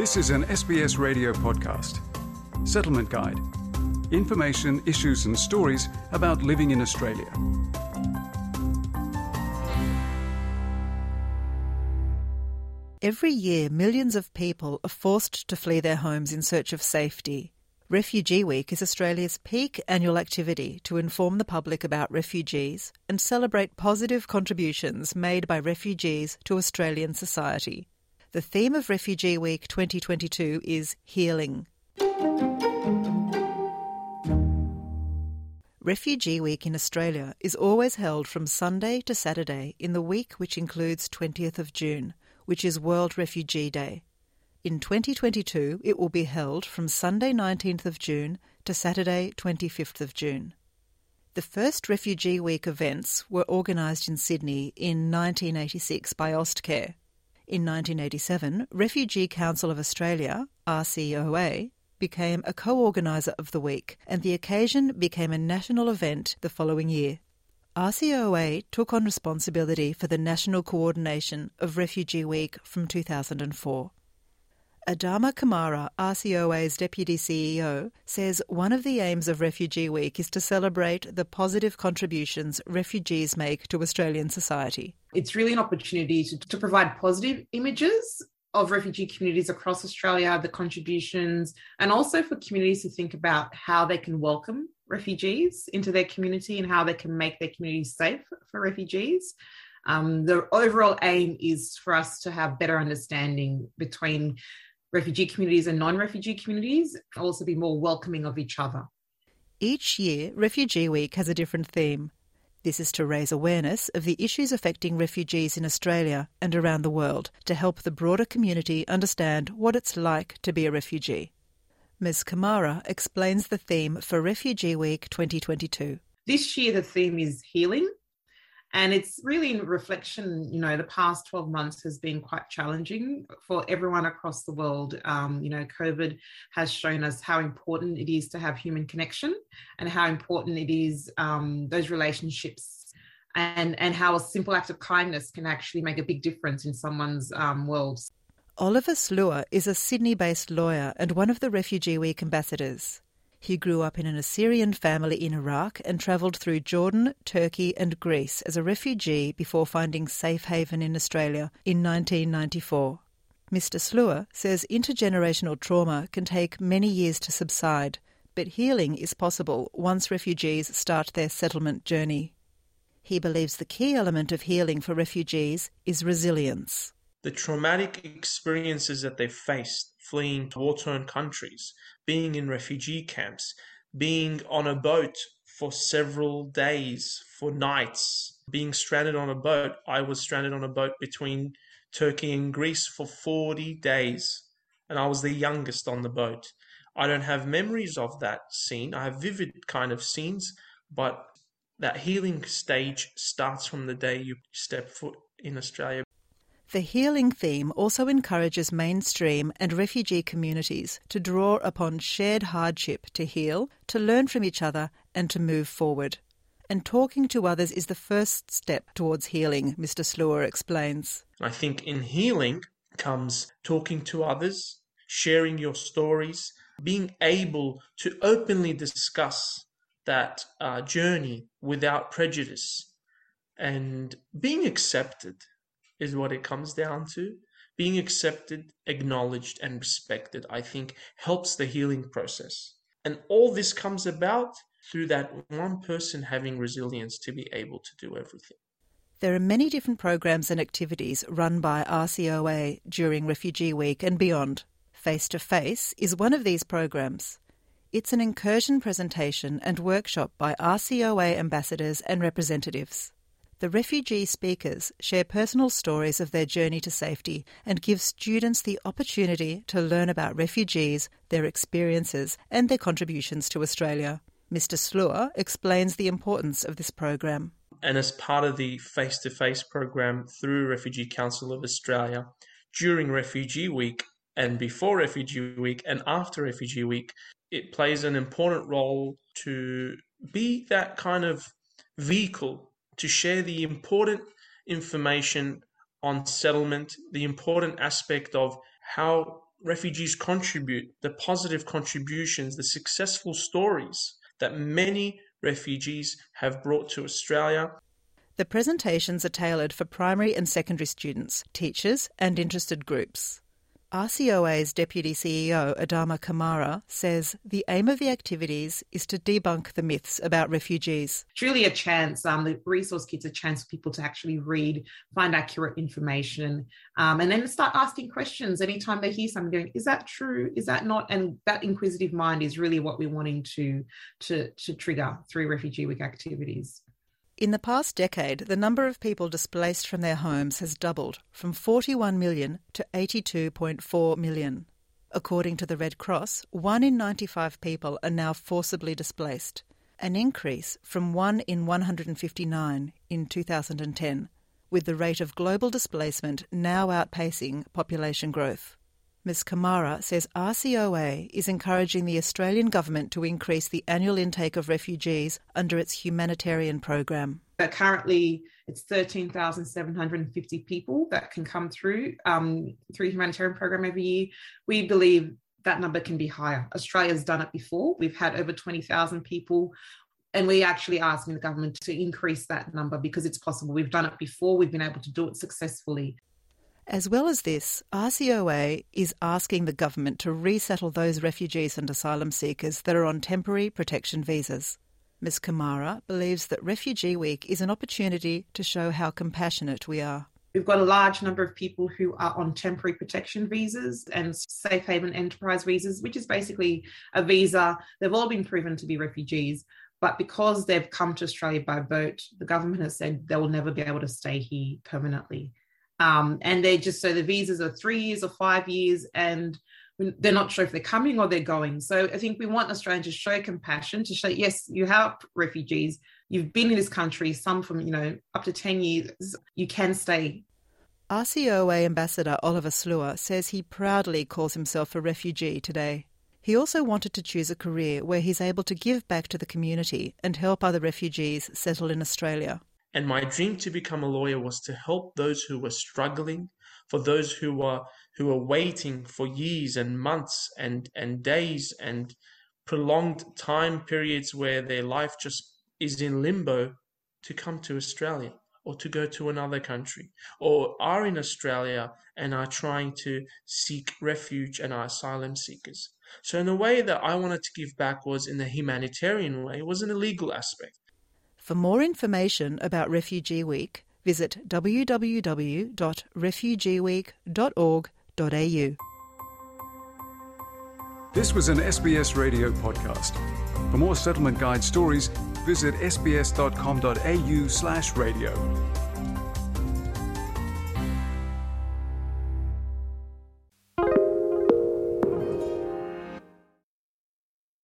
This is an SBS radio podcast. Settlement Guide. Information, issues, and stories about living in Australia. Every year, millions of people are forced to flee their homes in search of safety. Refugee Week is Australia's peak annual activity to inform the public about refugees and celebrate positive contributions made by refugees to Australian society. The theme of Refugee Week 2022 is healing. Refugee Week in Australia is always held from Sunday to Saturday in the week which includes 20th of June, which is World Refugee Day. In 2022, it will be held from Sunday 19th of June to Saturday 25th of June. The first Refugee Week events were organised in Sydney in 1986 by Austcare. In 1987, Refugee Council of Australia, RCOA, became a co organiser of the week, and the occasion became a national event the following year. RCOA took on responsibility for the national coordination of Refugee Week from 2004. Adama Kamara, RCOA's Deputy CEO, says one of the aims of Refugee Week is to celebrate the positive contributions refugees make to Australian society. It's really an opportunity to, to provide positive images of refugee communities across Australia, the contributions, and also for communities to think about how they can welcome refugees into their community and how they can make their communities safe for refugees. Um, the overall aim is for us to have better understanding between refugee communities and non refugee communities, and also be more welcoming of each other. Each year, Refugee Week has a different theme. This is to raise awareness of the issues affecting refugees in Australia and around the world to help the broader community understand what it's like to be a refugee. Ms. Kamara explains the theme for Refugee Week 2022. This year, the theme is healing. And it's really in reflection, you know, the past 12 months has been quite challenging for everyone across the world. Um, you know, COVID has shown us how important it is to have human connection and how important it is um, those relationships and, and how a simple act of kindness can actually make a big difference in someone's um, world. Oliver Slewa is a Sydney based lawyer and one of the Refugee Week ambassadors. He grew up in an Assyrian family in Iraq and travelled through Jordan, Turkey, and Greece as a refugee before finding safe haven in Australia in 1994. Mr. Slewa says intergenerational trauma can take many years to subside, but healing is possible once refugees start their settlement journey. He believes the key element of healing for refugees is resilience. The traumatic experiences that they've faced fleeing war torn countries being in refugee camps, being on a boat for several days, for nights, being stranded on a boat. I was stranded on a boat between Turkey and Greece for 40 days, and I was the youngest on the boat. I don't have memories of that scene. I have vivid kind of scenes, but that healing stage starts from the day you step foot in Australia. The healing theme also encourages mainstream and refugee communities to draw upon shared hardship to heal, to learn from each other, and to move forward. And talking to others is the first step towards healing, Mr. Slewa explains. I think in healing comes talking to others, sharing your stories, being able to openly discuss that uh, journey without prejudice, and being accepted is what it comes down to. Being accepted, acknowledged, and respected, I think, helps the healing process. And all this comes about through that one person having resilience to be able to do everything. There are many different programs and activities run by RCOA during Refugee Week and beyond. Face to Face is one of these programs. It's an incursion presentation and workshop by RCOA ambassadors and representatives. The refugee speakers share personal stories of their journey to safety and give students the opportunity to learn about refugees, their experiences, and their contributions to Australia. Mr. Slewa explains the importance of this program. And as part of the face to face program through Refugee Council of Australia, during Refugee Week and before Refugee Week and after Refugee Week, it plays an important role to be that kind of vehicle to share the important information on settlement, the important aspect of how refugees contribute, the positive contributions, the successful stories that many refugees have brought to Australia. The presentations are tailored for primary and secondary students, teachers, and interested groups. RCOA's Deputy CEO Adama Kamara says the aim of the activities is to debunk the myths about refugees. Truly a chance, um, the resource kits a chance for people to actually read, find accurate information, um, and then start asking questions anytime they hear something going, is that true? Is that not? And that inquisitive mind is really what we're wanting to, to, to trigger through Refugee Week activities. In the past decade, the number of people displaced from their homes has doubled from 41 million to 82.4 million. According to the Red Cross, 1 in 95 people are now forcibly displaced, an increase from 1 in 159 in 2010, with the rate of global displacement now outpacing population growth. Ms. Kamara says RCOA is encouraging the Australian government to increase the annual intake of refugees under its humanitarian program. But currently, it's 13,750 people that can come through um, through humanitarian program every year. We believe that number can be higher. Australia's done it before. We've had over 20,000 people and we're actually asking the government to increase that number because it's possible. We've done it before, we've been able to do it successfully. As well as this, RCOA is asking the government to resettle those refugees and asylum seekers that are on temporary protection visas. Ms. Kamara believes that Refugee Week is an opportunity to show how compassionate we are. We've got a large number of people who are on temporary protection visas and safe haven enterprise visas, which is basically a visa. They've all been proven to be refugees, but because they've come to Australia by boat, the government has said they will never be able to stay here permanently. Um, and they just so the visas are three years or five years, and they're not sure if they're coming or they're going. So I think we want Australians to show compassion, to show yes, you help refugees, you've been in this country, some from you know up to ten years, you can stay. RCOA Ambassador Oliver Slewa says he proudly calls himself a refugee today. He also wanted to choose a career where he's able to give back to the community and help other refugees settle in Australia. And my dream to become a lawyer was to help those who were struggling, for those who were who were waiting for years and months and, and days and prolonged time periods where their life just is in limbo to come to Australia or to go to another country or are in Australia and are trying to seek refuge and are asylum seekers. So in a way that I wanted to give back was in a humanitarian way, was an illegal aspect. For more information about Refugee Week, visit www.refugeeweek.org.au. This was an SBS radio podcast. For more settlement guide stories, visit sbs.com.au/radio.